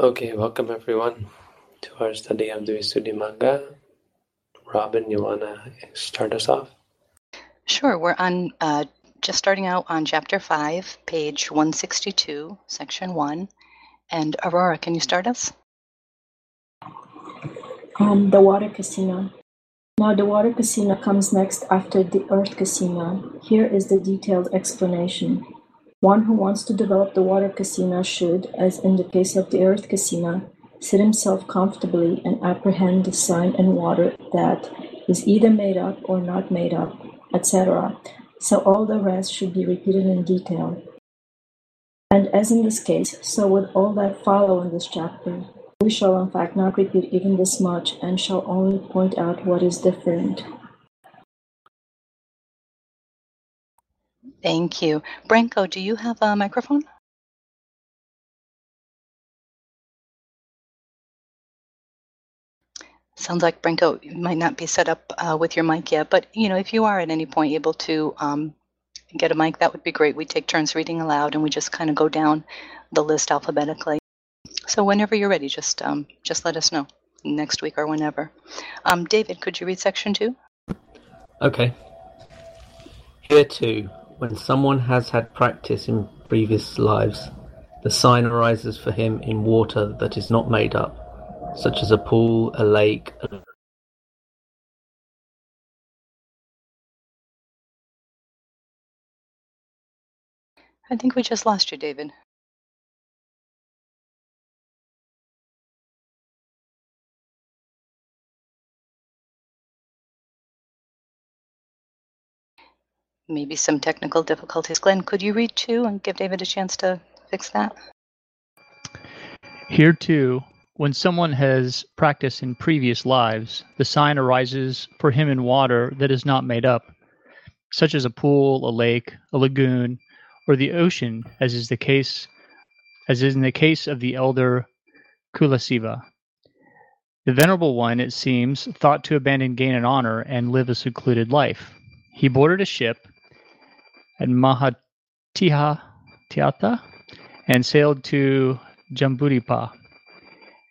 Okay, welcome everyone to our study of the Visuddhimagga. Robin, you want to start us off? Sure. We're on uh, just starting out on chapter 5, page 162, section 1. And Aurora, can you start us? Um, the water kasina. Now, the water kasina comes next after the earth kasina. Here is the detailed explanation. One who wants to develop the water kasina should, as in the case of the earth kasina, sit himself comfortably and apprehend the sun and water that is either made up or not made up, etc. So all the rest should be repeated in detail. And as in this case, so with all that follow in this chapter, we shall in fact not repeat even this much and shall only point out what is different. Thank you. Branko, do you have a microphone? Sounds like Branko might not be set up uh, with your mic yet, but you know, if you are at any point able to um, get a mic, that would be great. We take turns reading aloud, and we just kind of go down the list alphabetically. So whenever you're ready, just um, just let us know next week or whenever. Um, David, could you read section two? Okay. Here too, when someone has had practice in previous lives, the sign arises for him in water that is not made up, such as a pool, a lake, a I think we just lost you, David. Maybe some technical difficulties. Glenn, could you read two and give David a chance to fix that? Here too, when someone has practiced in previous lives, the sign arises for him in water that is not made up, such as a pool, a lake, a lagoon, or the ocean, as is the case as is in the case of the elder Kulasiva. The venerable one, it seems, thought to abandon gain and honor and live a secluded life. He boarded a ship at Mahatiha Tiata and sailed to Jambudvipa.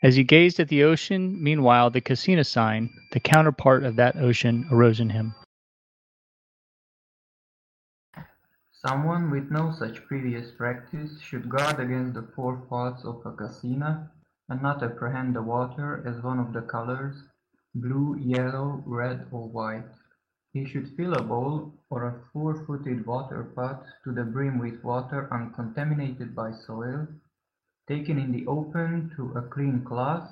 As he gazed at the ocean, meanwhile, the kasina sign, the counterpart of that ocean, arose in him. Someone with no such previous practice should guard against the four parts of a kasina and not apprehend the water as one of the colors blue, yellow, red, or white. He should fill a bowl or a four-footed water pot to the brim with water uncontaminated by soil, taken in the open to a clean cloth,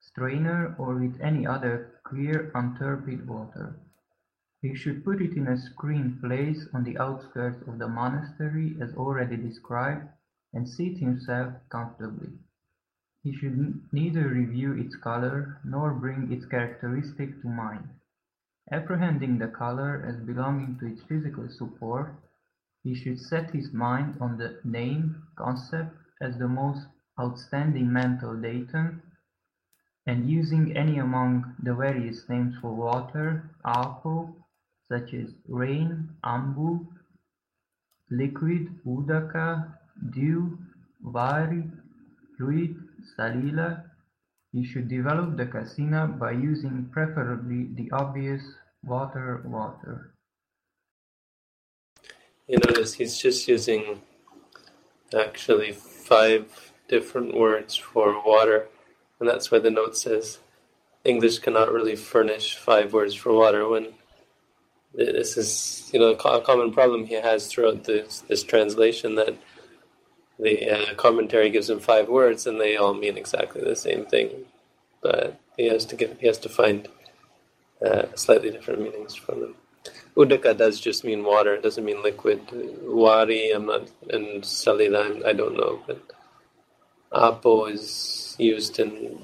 strainer, or with any other clear, unturbid water. He should put it in a screened place on the outskirts of the monastery as already described and seat himself comfortably. He should neither review its color nor bring its characteristic to mind. Apprehending the color as belonging to its physical support, he should set his mind on the name concept as the most outstanding mental datum, and using any among the various names for water, apo, such as rain, ambu, liquid, udaka, dew, vari, fluid, salila, you should develop the kasina by using preferably the obvious water water. You notice he's just using actually five different words for water, and that's why the note says English cannot really furnish five words for water when this is you know a common problem he has throughout this this translation that the uh, commentary gives him five words and they all mean exactly the same thing, but he has to get he has to find uh, slightly different meanings from them. Udaka does just mean water; it doesn't mean liquid. Wari, I'm not, and salila, I don't know, but apo is used in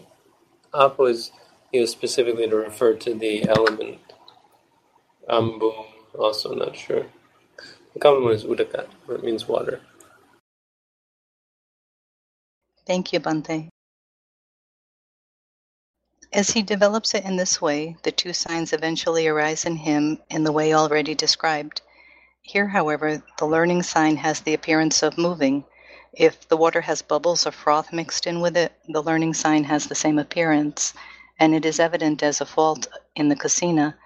apo is used specifically to refer to the element. Ambu, also not sure. The common one is udaka, it means water. Thank you, Bhante. As he develops it in this way, the two signs eventually arise in him in the way already described. Here, however, the learning sign has the appearance of moving, If the water has bubbles or froth mixed in with it, the learning sign has the same appearance, and it is evident as a fault in the kasina,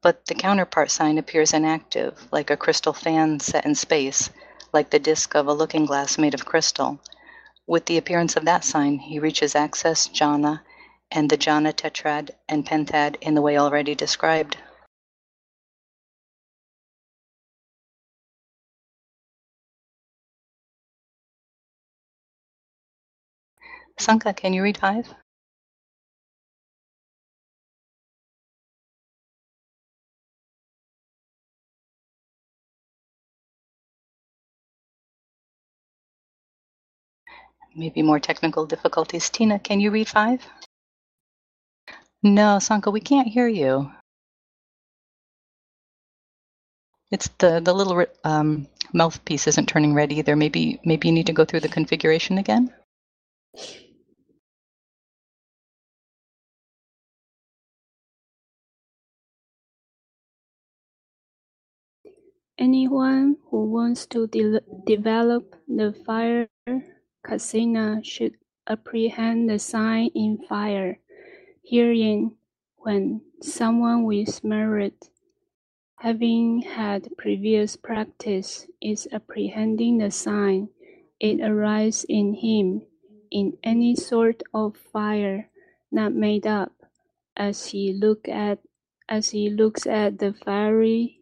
but the counterpart sign appears inactive, like a crystal fan set in space, like the disk of a looking glass made of crystal. With the appearance of that sign, he reaches access, jhana, and the jhana tetrad and pentad in the way already described. Sanka, can you read five? Maybe more technical difficulties. Tina, can you read five? No, Sanka, we can't hear you. It's the the little um, mouthpiece isn't turning red either. Maybe maybe you need to go through the configuration again. Anyone who wants to de develop the fire kasina should apprehend the sign in fire. Herein, when someone with merit, having had previous practice, is apprehending the sign, it arises in him in any sort of fire not made up, as he look at as he looks at the fiery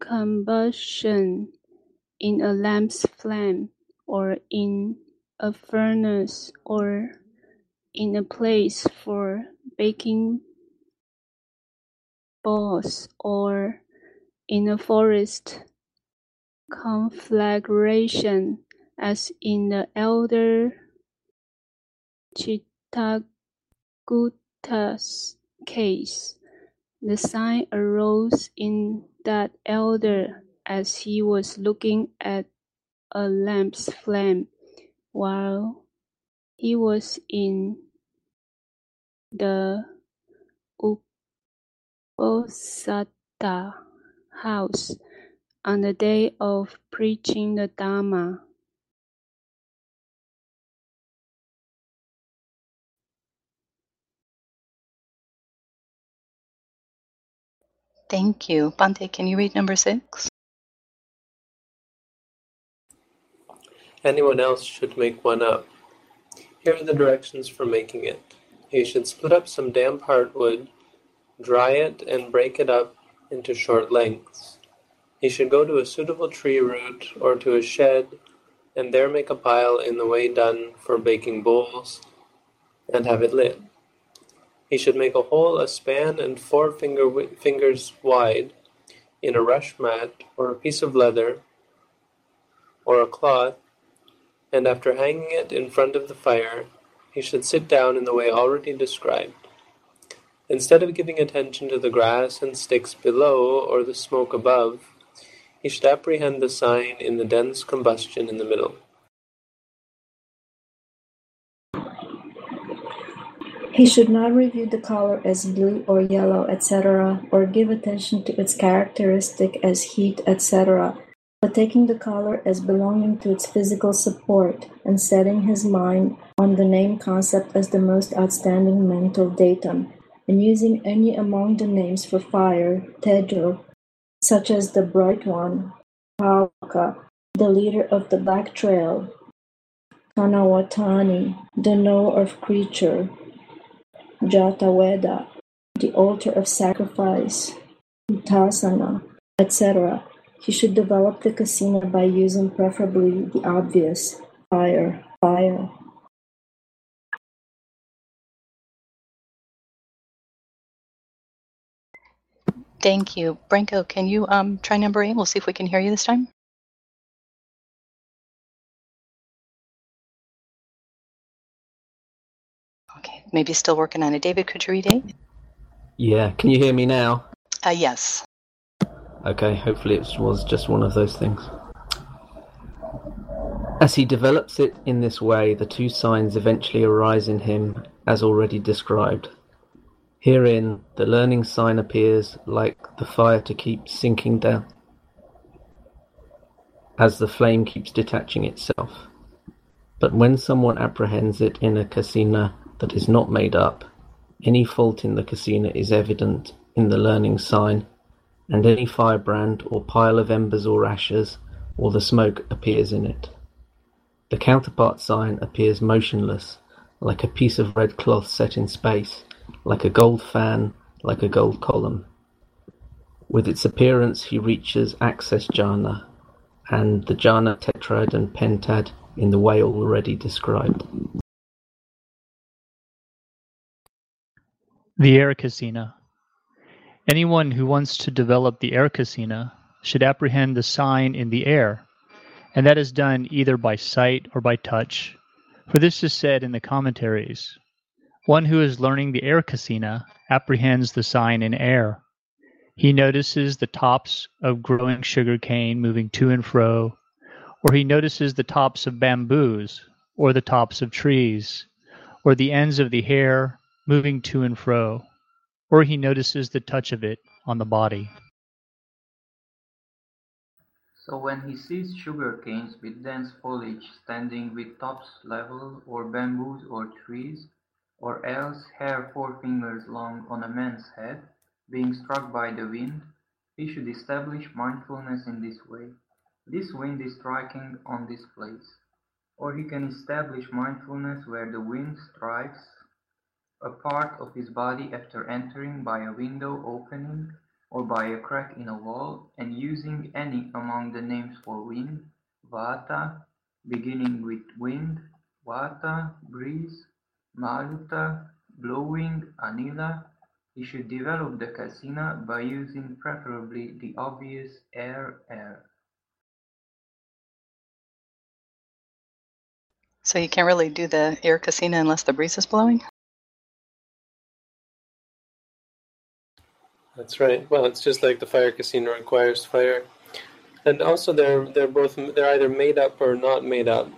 combustion in a lamp's flame, or in a furnace, or in a place for baking balls, or in a forest conflagration, as in the elder Chittagutta's case. The sign arose in that elder as he was looking at a lamp's flame while he was in the Uposatha house on the day of preaching the Dharma. Thank you. Bhante, can you read number six? Anyone else should make one up. Here are the directions for making it. You should split up some damp hardwood, dry it, and break it up into short lengths. You should go to a suitable tree root or to a shed, and there make a pile in the way done for baking bowls, and have it lit. He should make a hole a span and four finger fingers wide in a rush mat or a piece of leather or a cloth, and after hanging it in front of the fire, he should sit down in the way already described. Instead of giving attention to the grass and sticks below or the smoke above, he should apprehend the sign in the dense combustion in the middle. He should not review the color as blue or yellow, etc., or give attention to its characteristic as heat, etc., but taking the color as belonging to its physical support and setting his mind on the name concept as the most outstanding mental datum, and using any among the names for fire, Tejo, such as the bright one, Palka, the leader of the Black Trail, Kanhavattani, the knower of creature, Jataveda, the altar of sacrifice, Utasana, etc., he should develop the kasina by using preferably the obvious fire, fire. Thank you. Branko, can you um, try number eight? We'll see if we can hear you this time. Okay, maybe still working on it. David, could you read eight? Yeah, can you hear me now? Uh, yes. Okay, hopefully it was just one of those things. As he develops it in this way, the two signs eventually arise in him as already described. Herein, the learning sign appears like the fire to keep sinking down. as the flame keeps detaching itself. But when someone apprehends it in a kasina that is not made up, any fault in the kasina is evident in the learning sign, and any firebrand or pile of embers or ashes or the smoke appears in it. The counterpart sign appears motionless, like a piece of red cloth set in space, like a gold fan, like a gold column. With its appearance he reaches access jhana, and the jhana tetrad and pentad in the way already described. The air kasina. Anyone who wants to develop the air kasina should apprehend the sign in the air, and that is done either by sight or by touch. For this is said in the commentaries. One who is learning the air kasina apprehends the sign in air. He notices the tops of growing sugar cane moving to and fro, or he notices the tops of bamboos, or the tops of trees, or the ends of the hair moving to and fro, or he notices the touch of it on the body. So when he sees sugar canes with dense foliage standing with tops level, or bamboos or trees, or else hair four fingers long on a man's head, being struck by the wind, he should establish mindfulness in this way. This wind is striking on this place. Or he can establish mindfulness where the wind strikes a part of his body after entering by a window opening or by a crack in a wall, and using any among the names for wind, vata, beginning with wind, vata, breeze, maluta, blowing, anila, he should develop the kasina by using preferably the obvious air air. So you can't really do the air kasina unless the breeze is blowing? That's right. Well, it's just like the fire kasina requires fire, and also they're they're both they're either made up or not made up.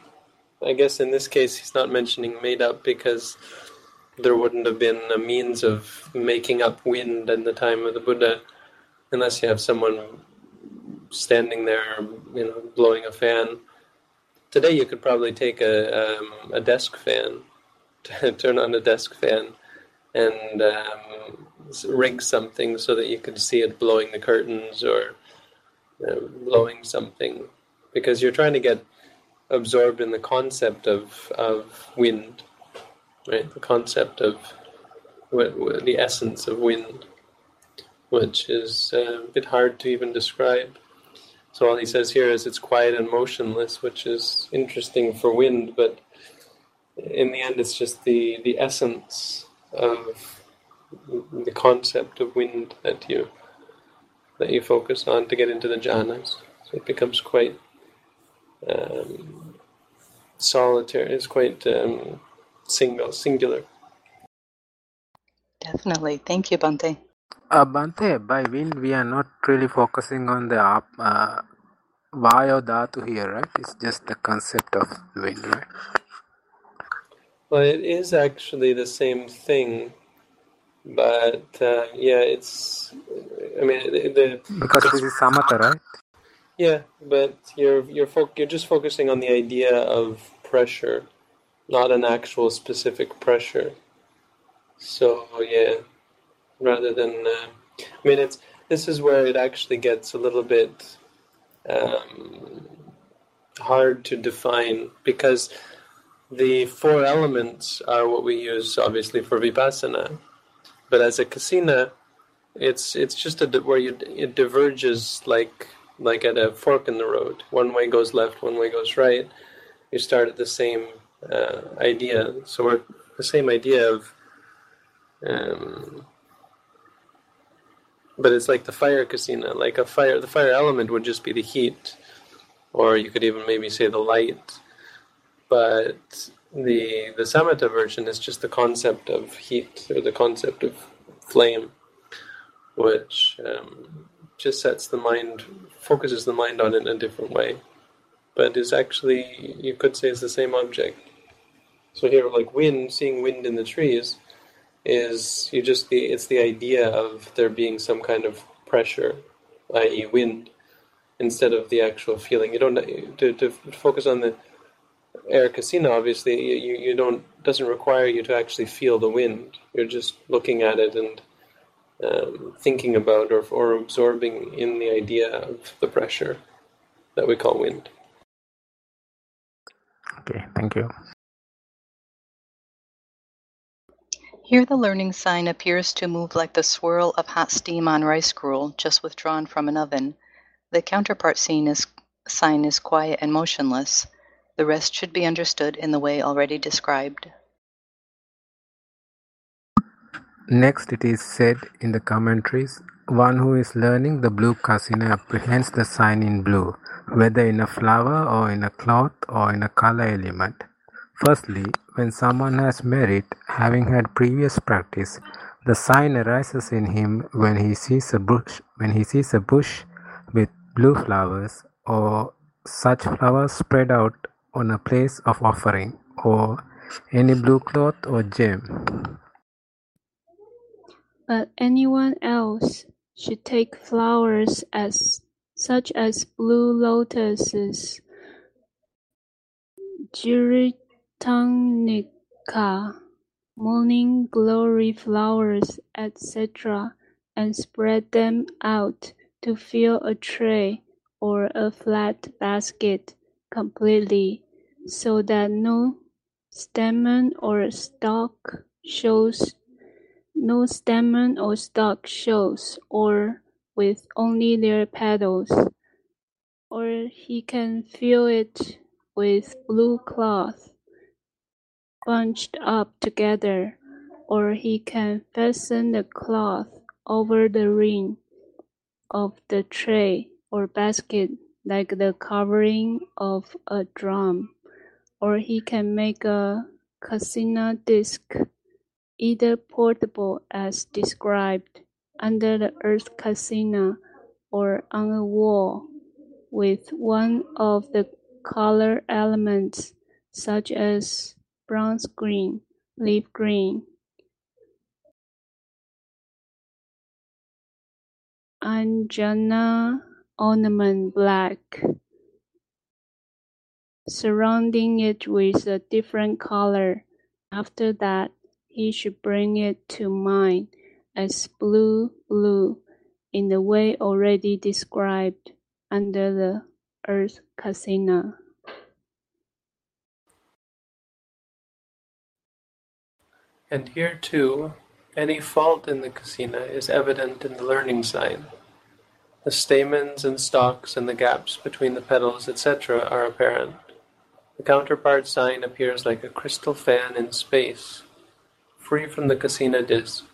I guess in this case he's not mentioning made up because there wouldn't have been a means of making up wind in the time of the Buddha, unless you have someone standing there, you know, blowing a fan. Today you could probably take a um, a desk fan, turn on a desk fan, and um, rig something so that you could see it blowing the curtains or uh, blowing something, because you're trying to get absorbed in the concept of of wind, right? The concept of what, what, the essence of wind, which is uh, a bit hard to even describe. So all he says here is it's quiet and motionless, which is interesting for wind, but in the end, it's just the the essence of the concept of wind that you that you focus on to get into the jhanas. So it becomes quite um, solitary. It's quite um, single, singular. Definitely. Thank you, Bhante. Uh, Bhante, by wind we are not really focusing on the up, uh, Vayo Dhatu here, right? It's just the concept of wind, right? Well, it is actually the same thing but uh, yeah, it's. I mean, the, the because this is samatha, right? Yeah, but you're you're fo- you're just focusing on the idea of pressure, not an actual specific pressure. So yeah, rather than uh, I mean, it's this is where it actually gets a little bit um, hard to define because the four elements are what we use obviously for vipassana but as a kasina, it's it's just a where you it diverges like like at a fork in the road. One way goes left, one way goes right. You start at the same uh, idea. So we're the same idea of. Um, but it's like the fire kasina. Like a fire, the fire element would just be the heat, or you could even maybe say the light. But the the samatha version is just the concept of heat or the concept of flame, which um, just sets the mind, focuses the mind on it in a different way, but is actually you could say it's the same object. So here, like wind, seeing wind in the trees, is you just the it's the idea of there being some kind of pressure, i.e., wind, instead of the actual feeling. You don't to, to focus on the air kasina, Obviously, you you don't doesn't require you to actually feel the wind. You're just looking at it and um, thinking about or or absorbing in the idea of the pressure that we call wind. Okay, thank you. Here the learning sign appears to move like the swirl of hot steam on rice gruel just withdrawn from an oven. The counterpart sign is, sign is quiet and motionless. The rest should be understood in the way already described. Next, it is said in the commentaries one who is learning the blue kasina apprehends the sign in blue, whether in a flower or in a cloth or in a color element. Firstly, when someone has merit, having had previous practice, the sign arises in him when he sees a bush when he sees a bush with blue flowers or such flowers spread out on a place of offering or any blue cloth or gem. But anyone else should take flowers as such as blue lotuses, Giratannica, morning glory flowers, etc., and spread them out to fill a tray or a flat basket completely, so that no stamen or stalk shows no stamen or stalk shows, or with only their petals, or he can fill it with blue cloth bunched up together, or he can fasten the cloth over the ring of the tray or basket like the covering of a drum, or he can make a kasina disc, either portable as described, under the earth kasina, or on a wall, with one of the color elements such as bronze green, leaf green, Anjana ornament black, surrounding it with a different color. After that, he should bring it to mind as blue blue in the way already described under the earth kasina. And here too, any fault in the kasina is evident in the learning sign. The stamens and stalks and the gaps between the petals, etc., are apparent. The counterpart sign appears like a crystal fan in space, free from the kasina disc.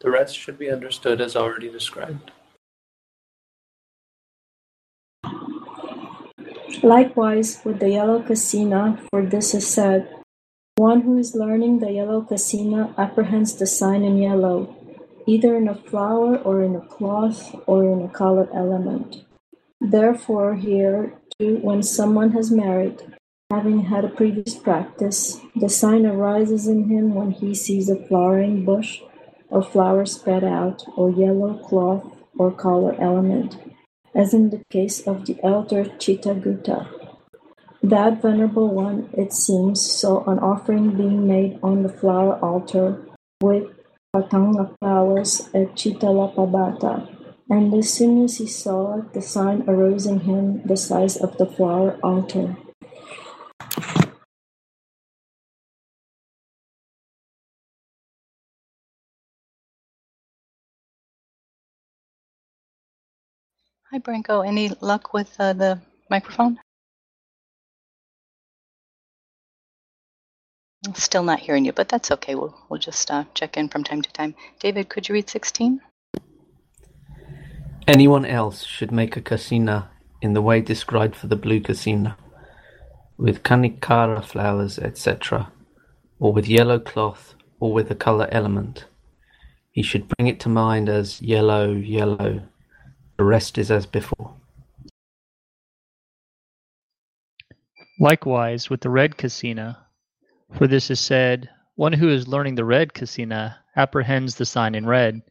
The rest should be understood as already described. Likewise, with the yellow kasina, for this is said, one who is learning the yellow kasina apprehends the sign in yellow, either in a flower or in a cloth or in a color element. Therefore, here, too, when someone has married, having had a previous practice, the sign arises in him when he sees a flowering bush or flower spread out, or yellow cloth or color element as in the case of the elder Chittagutta. That venerable one, it seems, saw an offering being made on the flower altar with patanga flowers at Chittalapabbata, and as soon as he saw it, the sign arose in him the size of the flower altar. Hi, Branko. Any luck with uh, the microphone? Still not hearing you, but that's okay. We'll, we'll just uh, check in from time to time. David, could you read 16? Anyone else should make a kasina in the way described for the blue kasina, with kanikara flowers, etc., or with yellow cloth, or with a color element. He should bring it to mind as yellow, yellow, the rest is as before. Likewise with the red kasina, for this is said, one who is learning the red kasina apprehends the sign in red,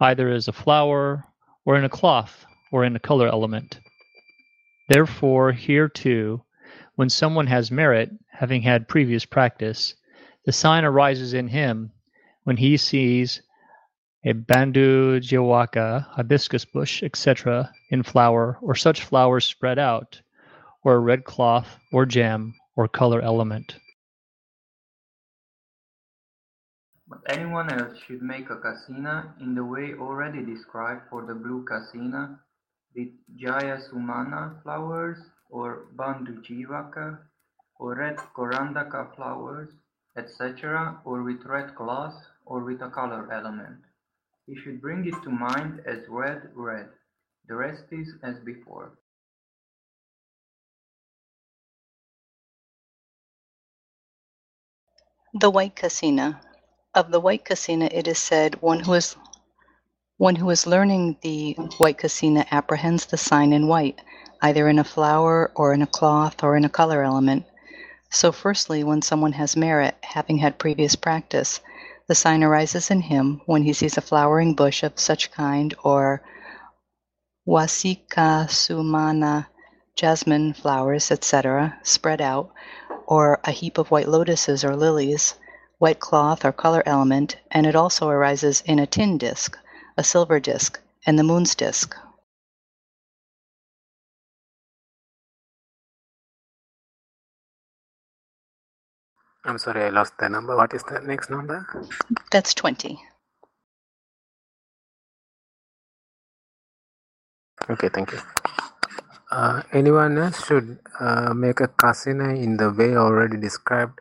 either as a flower, or in a cloth, or in a color element. Therefore, here too, when someone has merit, having had previous practice, the sign arises in him when he sees a bandu jiwaka, hibiscus bush, etc., in flower, or such flowers spread out, or a red cloth, or gem, or color element. But anyone else should make a kasina in the way already described for the blue kasina with Jayasumana flowers or Bandujivaka or red Korandaka flowers, etc., or with red cloth or with a color element. He should bring it to mind as red red. The rest is as before. The white kasina. Of the white kasina, it is said, one who is one who is learning the white kasina apprehends the sign in white, either in a flower or in a cloth or in a color element. So, firstly, when someone has merit, having had previous practice, the sign arises in him when he sees a flowering bush of such kind, or wasika sumana, jasmine flowers, etc., spread out, or a heap of white lotuses or lilies, white cloth or color element, and it also arises in a tin disk, a silver disk, and the moon's disk. I'm sorry, I lost the number. What is the next number? That's 20. Okay, thank you. Uh, anyone else should uh, make a kasina in the way already described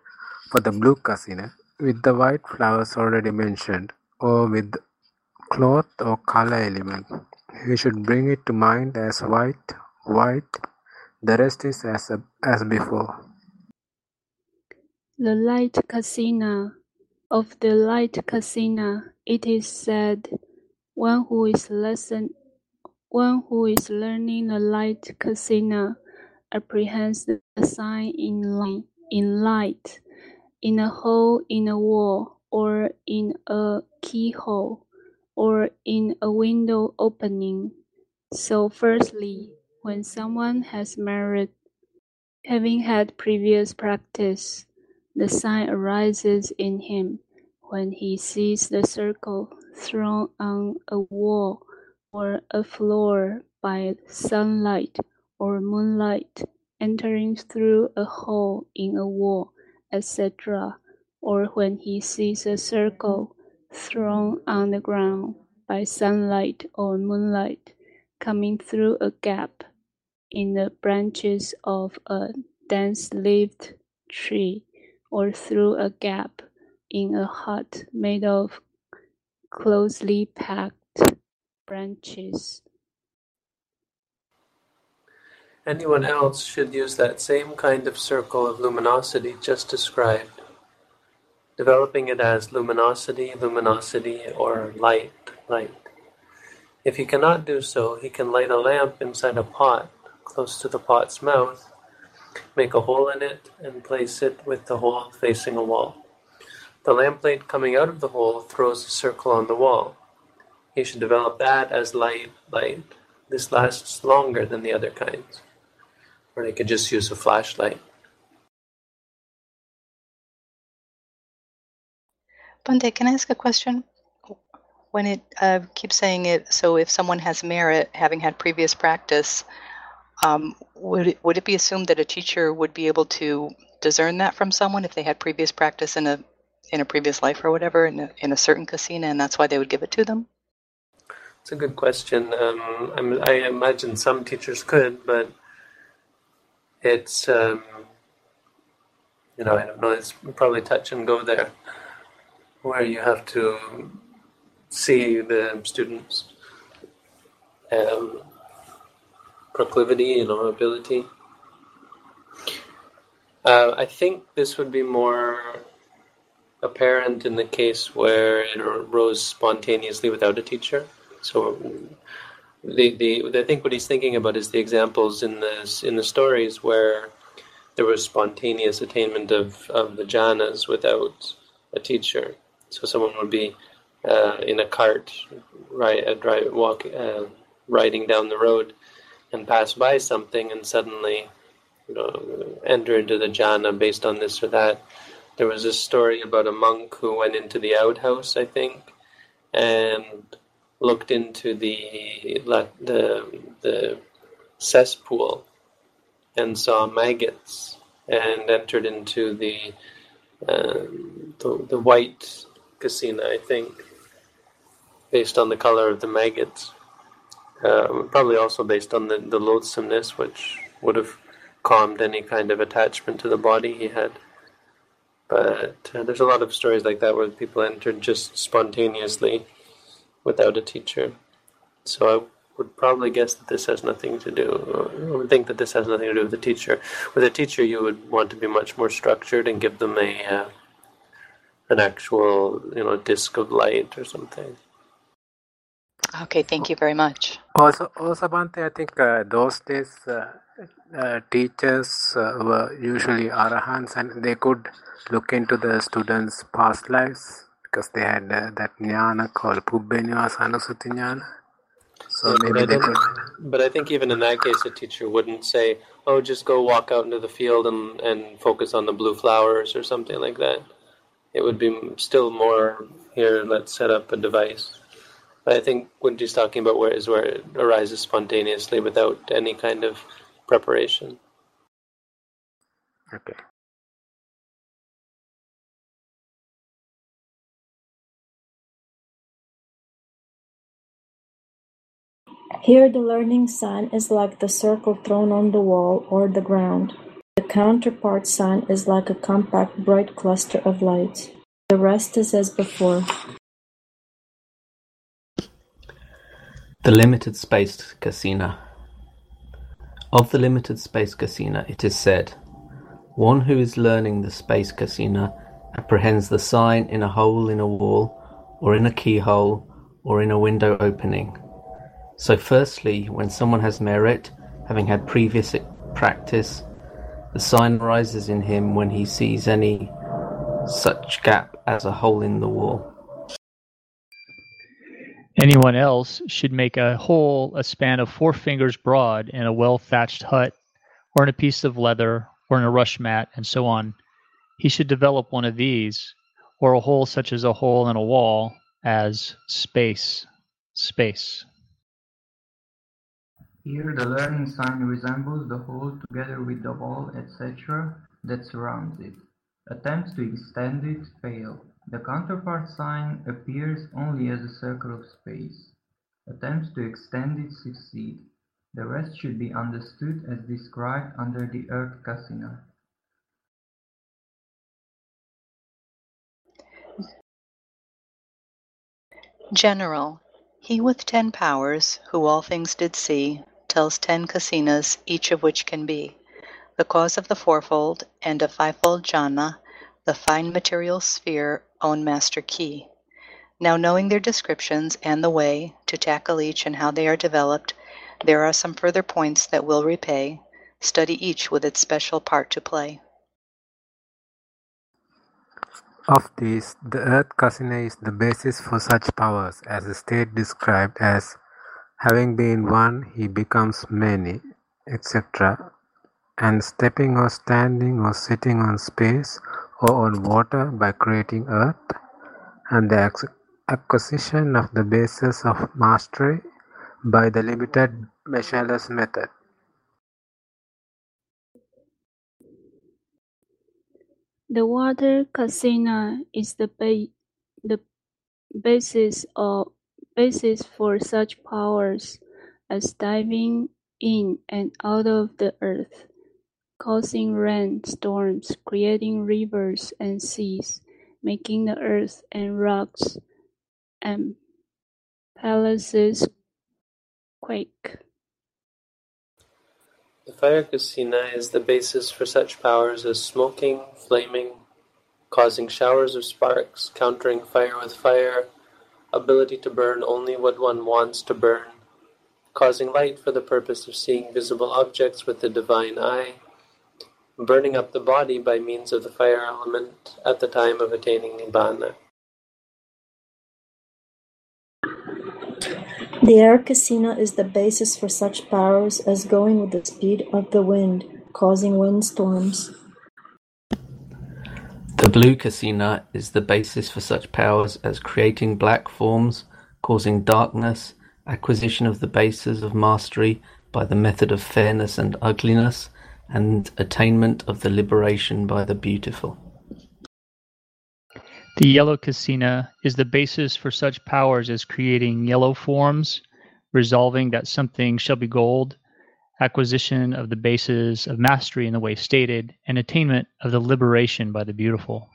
for the blue kasina with the white flowers already mentioned or with cloth or color element. You should bring it to mind as white, white. The rest is as, as before. The light kasina. Of the light kasina, it is said, one who is lesson, one who is learning the light kasina apprehends the sign in in light, in a hole in a wall, or in a keyhole, or in a window opening. So, firstly, when someone has merit, having had previous practice, the sign arises in him when he sees the circle thrown on a wall or a floor by sunlight or moonlight entering through a hole in a wall, etc., or when he sees a circle thrown on the ground by sunlight or moonlight coming through a gap in the branches of a dense leaved tree or through a gap in a hut made of closely packed branches. Anyone else should use that same kind of circle of luminosity just described, developing it as luminosity, luminosity, or light, light. If he cannot do so, he can light a lamp inside a pot close to the pot's mouth Make a hole in it and place it with the hole facing a wall. The lamplight coming out of the hole throws a circle on the wall. He should develop that as light, light. This lasts longer than the other kinds. Or they could just use a flashlight. Bhante, can I ask a question? When it uh, keeps saying it, so if someone has merit, having had previous practice, um, would it, would it be assumed that a teacher would be able to discern that from someone if they had previous practice in a in a previous life or whatever in a, in a certain kasina, and that's why they would give it to them? It's a good question. Um, I imagine some teachers could, but it's um, you know I don't know. It's probably touch and go there, where you have to see the students. Um, proclivity and our ability. Uh, I think this would be more apparent in the case where it arose spontaneously without a teacher. So, the, the I think what he's thinking about is the examples in the in the stories where there was spontaneous attainment of, of the jhanas without a teacher. So someone would be uh, in a cart, right, uh, drive, walk, uh, riding down the road, and pass by something and suddenly you know, enter into the jhana based on this or that. There was a story about a monk who went into the outhouse, I think, and looked into the the the cesspool and saw maggots and entered into the uh, the, the white kasina, I think, based on the color of the maggots. Uh, probably also based on the, the loathsomeness, which would have calmed any kind of attachment to the body he had. But uh, there's a lot of stories like that where people entered just spontaneously without a teacher. So I would probably guess that this has nothing to do, I would think that this has nothing to do with the teacher. With a teacher, you would want to be much more structured and give them a uh, an actual, you know, disc of light or something. Okay, thank you very much. Also, also Bhante, I think uh, those days uh, uh, teachers uh, were usually arahants and they could look into the students' past lives because they had uh, that jnana called Pubbenivasanussati jnana. So Yeah, maybe they could. But I think even in that case, a teacher wouldn't say, "Oh, just go walk out into the field and and focus on the blue flowers" or something like that. It would be still more here. Let's set up a device. But I think what he's talking about where is where it arises spontaneously without any kind of preparation. Okay. Here the learning sign is like the circle thrown on the wall or the ground. The counterpart sign is like a compact bright cluster of light. The rest is as before. The limited space kasina. Of the limited space kasina, it is said, one who is learning the space kasina apprehends the sign in a hole in a wall, or in a keyhole, or in a window opening. So, firstly, when someone has merit, having had previous practice, the sign rises in him when he sees any such gap as a hole in the wall. Anyone else should make a hole a span of four fingers broad in a well thatched hut, or in a piece of leather, or in a rush mat, and so on. He should develop one of these, or a hole such as a hole in a wall, as space. Space. Here the learning sign resembles the hole together with the wall, etc., that surrounds it. Attempts to extend it fail. The counterpart sign appears only as a circle of space. Attempts to extend it succeed. The rest should be understood as described under the Earth Kasina. General, he with ten powers, who all things did see, tells ten kasinas, each of which can be the cause of the fourfold and a fivefold jhana, the fine material sphere own master key. Now, knowing their descriptions and the way to tackle each and how they are developed, there are some further points that will repay. Study each with its special part to play. Of these, the earth kasina is the basis for such powers, as the state described as having been one, he becomes many, etc., and stepping or standing or sitting on space or on water by creating earth, and the acquisition of the basis of mastery by the limited measureless method. The water kasina is the ba- the basis of basis for such powers as diving in and out of the earth, causing rain storms, creating rivers and seas, making the earth and rocks and palaces quake. The fire kasina is the basis for such powers as smoking, flaming, causing showers of sparks, countering fire with fire, ability to burn only what one wants to burn, causing light for the purpose of seeing visible objects with the divine eye, burning up the body by means of the fire element at the time of attaining nibbana. The air kasina is the basis for such powers as going with the speed of the wind, causing windstorms. The blue kasina is the basis for such powers as creating black forms, causing darkness, acquisition of the bases of mastery by the method of fairness and ugliness, and attainment of the liberation by the beautiful. The yellow kasina is the basis for such powers as creating yellow forms, resolving that something shall be gold, acquisition of the bases of mastery in the way stated, and attainment of the liberation by the beautiful.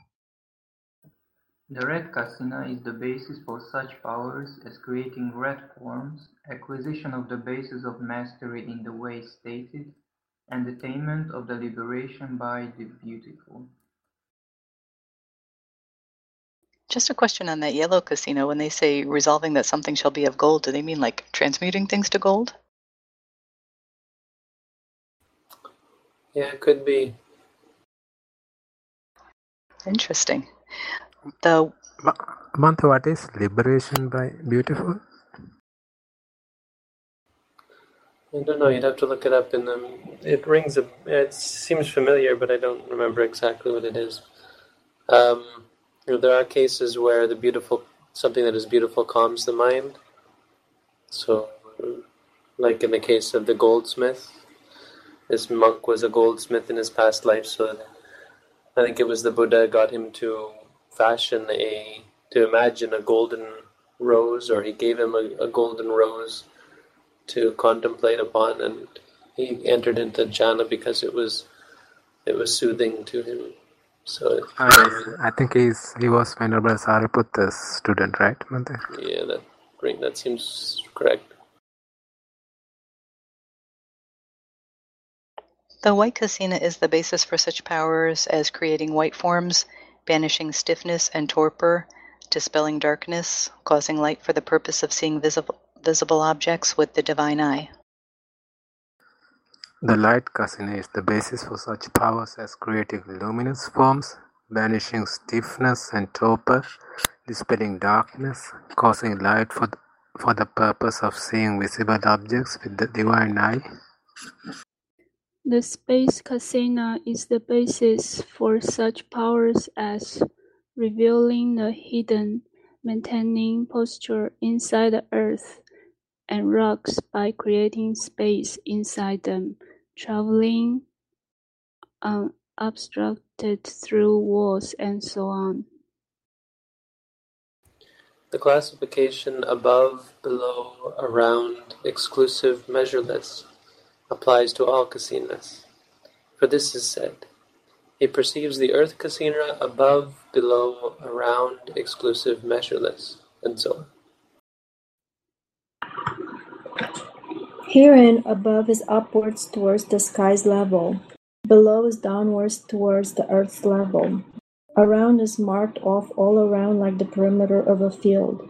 The red kasina is the basis for such powers as creating red forms, acquisition of the bases of mastery in the way stated, and attainment of the liberation by the beautiful. Just a question on that yellow kasina. When they say resolving that something shall be of gold, do they mean like transmuting things to gold? Yeah, it could be. Interesting. The Ma- Mantha, what is liberation by beautiful? I don't know. You'd have to look it up. In the, it rings a. It seems familiar, but I don't remember exactly what it is. Um, you know, there are cases where the beautiful, something that is beautiful, calms the mind. So, like in the case of the goldsmith, this monk was a goldsmith in his past life. So, I think it was the Buddha got him to fashion a, to imagine a golden rose, or he gave him a, a golden rose to contemplate upon, and he entered into jhana because it was it was soothing to him. So I, I think he's he was Venerable Sariputta's student, right, yeah, that that seems correct. The white kasina is the basis for such powers as creating white forms, banishing stiffness and torpor, dispelling darkness, causing light for the purpose of seeing visible visible objects with the divine eye. The light kasina is the basis for such powers as creating luminous forms, banishing stiffness and torpor, dispelling darkness, causing light for for the purpose of seeing visible objects with the divine eye. The space kasina is the basis for such powers as revealing the hidden, maintaining posture inside the earth and rocks by creating space inside them, traveling unobstructed through walls, and so on. The classification above, below, around, exclusive, measureless applies to all kasinas. For this is said, he perceives the earth kasina above, below, around, exclusive, measureless, and so on. Herein, above is upwards towards the sky's level, below is downwards towards the earth's level. Around is marked off all around like the perimeter of a field.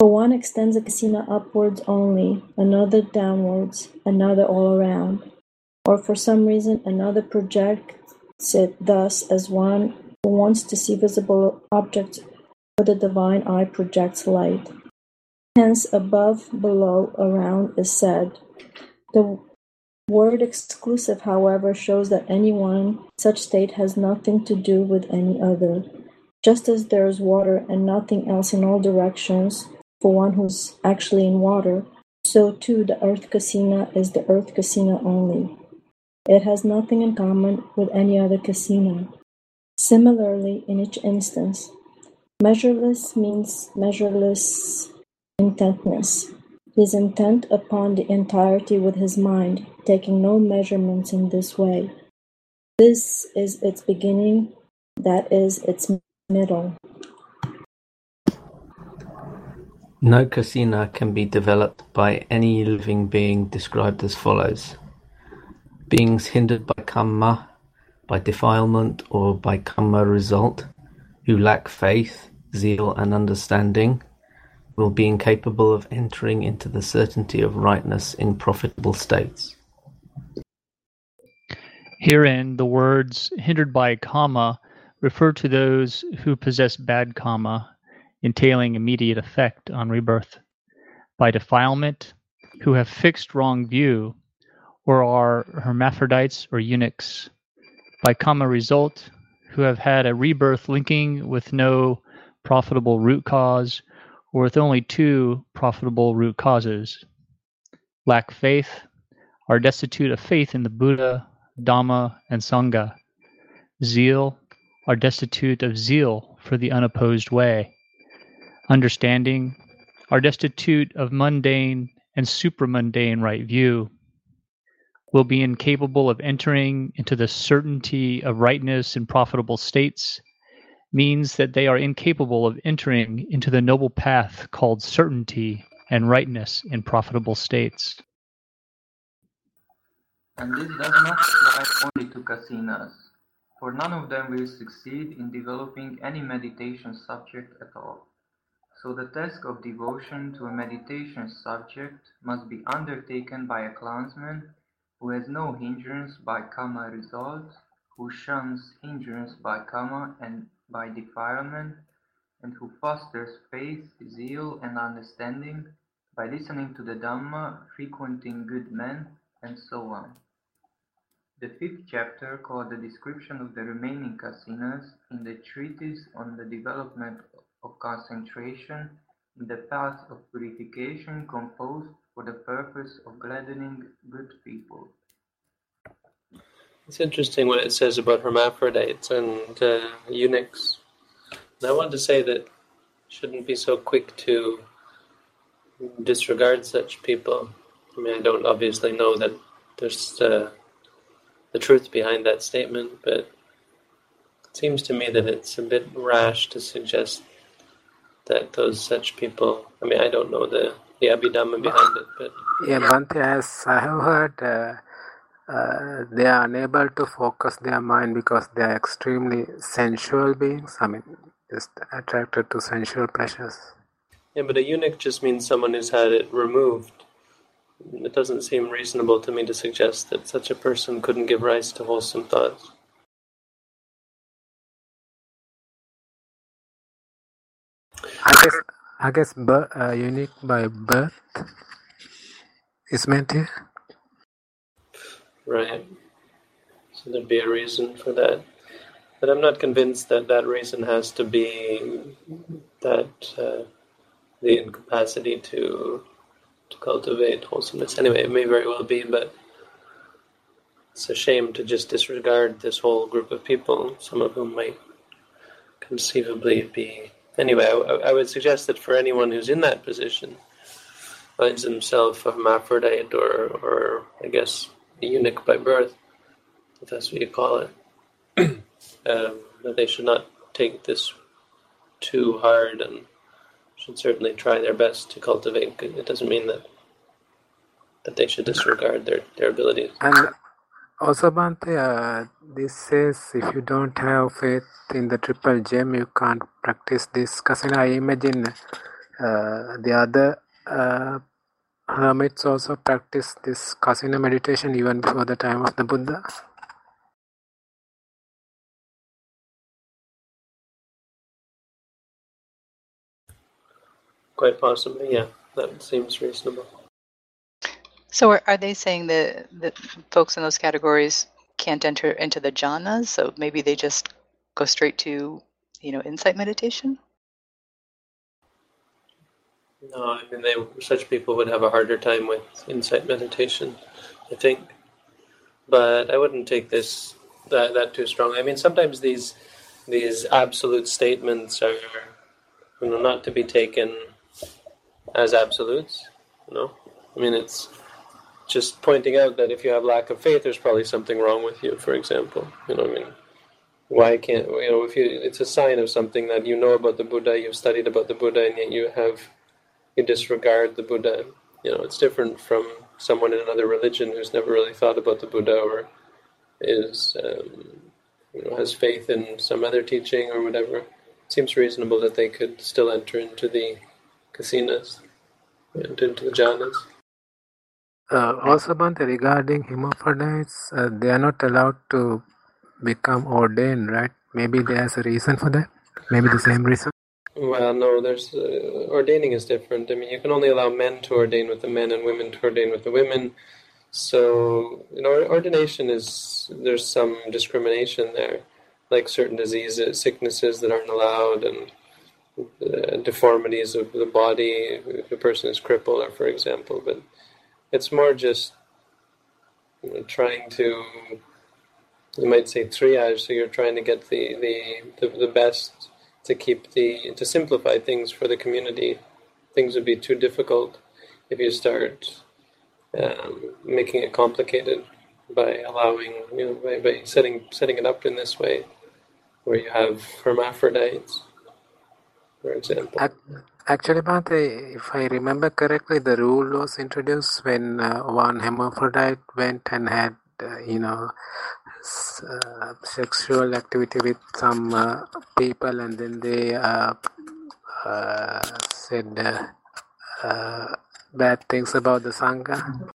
For one extends a kasina upwards only, another downwards, another all around. Or for some reason another projects it thus as one who wants to see visible objects for the divine eye projects light. Hence above, below, around is said. The word exclusive, however, shows that any one such state has nothing to do with any other. Just as there is water and nothing else in all directions for one who's actually in water, so too the earth kasina is the earth kasina only. It has nothing in common with any other kasina. Similarly, in each instance, measureless means measureless intentness. His intent upon the entirety with his mind, taking no measurements in this way. This is its beginning, that is its middle. No kasina can be developed by any living being described as follows. Beings hindered by kamma, by defilement or by kamma result, who lack faith, zeal and understanding, will be incapable of entering into the certainty of rightness in profitable states. Herein, the words hindered by karma refer to those who possess bad karma, entailing immediate effect on rebirth. by defilement, who have fixed wrong view, or are hermaphrodites or eunuchs, by kamma result, who have had a rebirth linking with no profitable root cause, or with only two profitable root causes, lack faith, are destitute of faith in the Buddha, Dhamma, and Sangha, zeal, are destitute of zeal for the unopposed way, understanding, are destitute of mundane and supramundane right view, will be incapable of entering into the certainty of rightness in profitable states, means that they are incapable of entering into the noble path called certainty and rightness in profitable states. And this does not apply only to kasinas, for none of them will succeed in developing any meditation subject at all. So the task of devotion to a meditation subject must be undertaken by a clansman who has no hindrance by kamma result, who shuns hindrance by kamma and by defilement, and who fosters faith, zeal, and understanding by listening to the Dhamma, frequenting good men, and so on. The fifth chapter, called the description of the remaining kasinas in the treatise on the development of concentration in the path of purification composed for the purpose of gladdening good people. It's interesting what it says about hermaphrodites and uh, eunuchs. And I want to say that shouldn't be so quick to disregard such people. I mean, I don't obviously know that there's uh, the truth behind that statement, but it seems to me that it's a bit rash to suggest that those such people. I mean, I don't know the the abhidhamma behind it, but Yeah, Bhante, as I have heard, uh, uh, they are unable to focus their mind because they are extremely sensual beings. I mean, just attracted to sensual pleasures. yeah, but a eunuch just means someone who's had it removed. It doesn't seem reasonable to me to suggest that such a person couldn't give rise to wholesome thoughts. I guess, I guess, bir- uh, eunuch by birth is meant here. Right. So there'd be a reason for that. But I'm not convinced that that reason has to be that uh, the incapacity to to cultivate wholesomeness. Anyway, it may very well be, but it's a shame to just disregard this whole group of people, some of whom might conceivably be. Anyway, I, I would suggest that for anyone who's in that position, finds himself a hermaphrodite or, or I guess, a eunuch by birth, if that's what you call it, um, that they should not take this too hard and should certainly try their best to cultivate. It doesn't mean that that they should disregard their, their abilities. And also, uh, this says if you don't have faith in the triple gem, you can't practice this. Because I imagine uh, the other uh, hermits also practice this kasina meditation even before the time of the Buddha. Quite possibly, yeah. That seems reasonable. So are, are they saying that that folks in those categories can't enter into the jhanas? So maybe they just go straight to, you know, insight meditation? No, I mean, they such people would have a harder time with insight meditation, I think. But I wouldn't take this that that too strong. I mean, sometimes these these absolute statements are, you know, not to be taken as absolutes. You know, I mean, it's just pointing out that if you have lack of faith, there's probably something wrong with you. For example, you know, I mean, why can't you know if you? It's a sign of something that you know about the Buddha, you've studied about the Buddha, and yet you have you disregard the Buddha. You know, it's different from someone in another religion who's never really thought about the Buddha or is, um, you know, has faith in some other teaching or whatever. It seems reasonable that they could still enter into the kasinas and into the jhanas. Uh, also, Bhante, regarding hermaphrodites, uh, they are not allowed to become ordained, right? Maybe there's a reason for that. Maybe the same reason. Well, no, there's uh, ordaining is different. I mean, you can only allow men to ordain with the men and women to ordain with the women. So, you know, ordination is there's some discrimination there, like certain diseases, sicknesses that aren't allowed, and uh, deformities of the body. If a person is crippled, or for example, but it's more just trying to you might say triage. So you're trying to get the the, the, the best to keep the to simplify things for the community. Things would be too difficult if you start um, making it complicated by allowing you know by, by setting setting it up in this way, where you have hermaphrodites, for example. Actually, Bhante, if I remember correctly, the rule was introduced when uh, one hermaphrodite went and had, uh, you know, uh, sexual activity with some uh, people and then they uh, uh said bad things about the Sangha.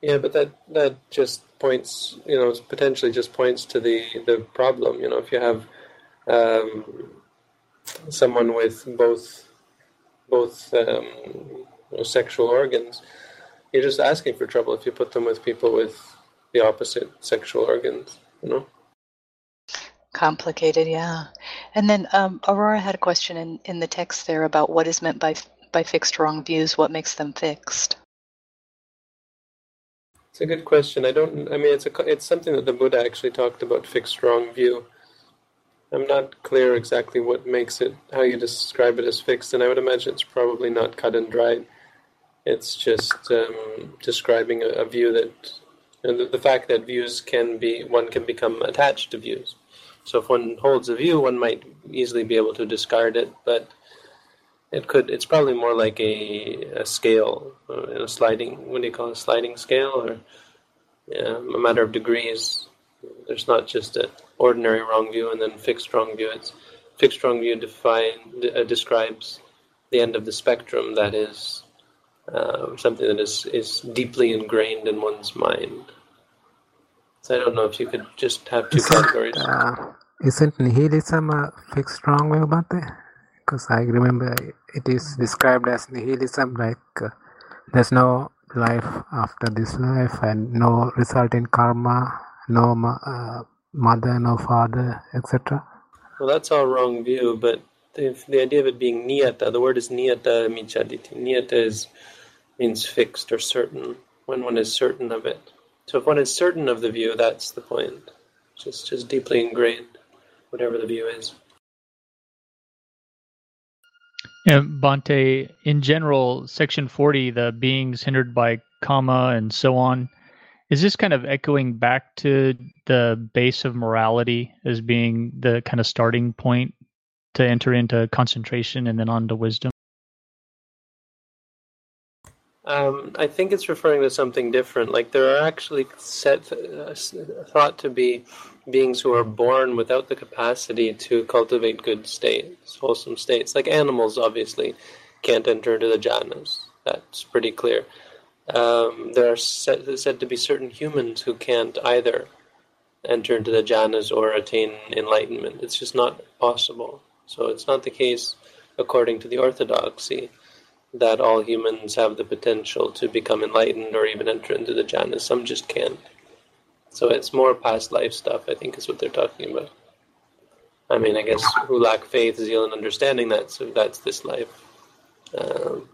Yeah, but that that just points, you know, potentially just points to the the problem. You know, if you have um, someone with both both um, sexual organs, you're just asking for trouble if you put them with people with the opposite sexual organs, you know? Complicated, yeah. And then um, Aurora had a question in, in the text there about what is meant by by fixed wrong views. What makes them fixed? It's a good question. I don't. I mean, it's a it's something that the Buddha actually talked about fixed wrong view. I'm not clear exactly what makes it, how you describe it as fixed, and I would imagine it's probably not cut and dried. It's just um, describing a, a, view that and the, the fact that views can be one can become attached to views. So if one holds a view, one might easily be able to discard it, but it could. It's probably more like a, a scale, uh, a sliding. What do you call it? A sliding scale, or yeah, a matter of degrees. There's not just an ordinary wrong view and then fixed wrong view. It's fixed wrong view define uh, describes the end of the spectrum that is uh, something that is is deeply ingrained in one's mind. So I don't know if you could just have two isn't, categories. Uh, isn't nihilism a fixed wrong about that? Because I remember it is described as nihilism, like uh, there's no life after this life and no result in karma, no uh, mother, no father, etc. Well, that's all wrong view, but the, the idea of it being niyata, the word is niyata micchaditi. Niyata is, means fixed or certain, when one is certain of it. So if one is certain of the view, that's the point. Just just deeply ingrained, whatever the view is. Yeah, Bhante, in general, section 40, the beings hindered by kamma and so on, is this kind of echoing back to the base of morality as being the kind of starting point to enter into concentration and then on to wisdom? Um, I think it's referring to something different. Like there are actually set uh, thought to be beings who are born without the capacity to cultivate good states, wholesome states. Like animals, obviously, can't enter into the jhanas. That's pretty clear. Um, there are set, said to be certain humans who can't either enter into the jhanas or attain enlightenment. It's just not possible. So it's not the case according to the orthodoxy that all humans have the potential to become enlightened or even enter into the jhanas. Some just can't. So it's more past life stuff, I think, is what they're talking about. I mean, I guess who lack faith, is zeal, and understanding, that's, that's this life. Um,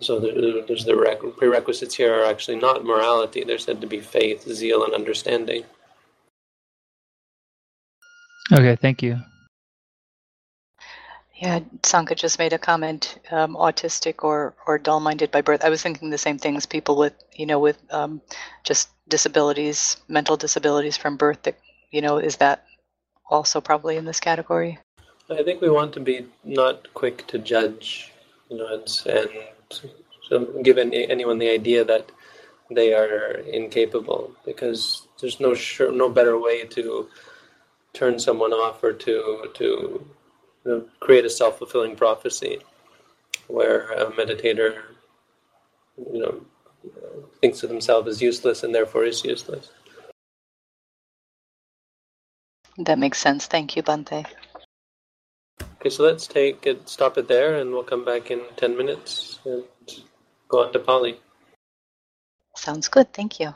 so there's the prerequisites here are actually not morality. They're said to be faith, zeal, and understanding. Okay, thank you. Yeah, Sanka just made a comment, um, autistic or, or dull-minded by birth. I was thinking the same things, people with, you know, with um, just disabilities, mental disabilities from birth that, you know, is that also probably in this category? I think we want to be not quick to judge, you know, and, and so give any, anyone the idea that they are incapable because there's no sure, no better way to turn someone off or to to you know, create a self-fulfilling prophecy where a meditator you know thinks of himself as useless and therefore is useless. That makes sense. Thank you Bhante Okay, so let's take it, stop it there, and we'll come back in 10 minutes and go on to Pali. Sounds good. Thank you.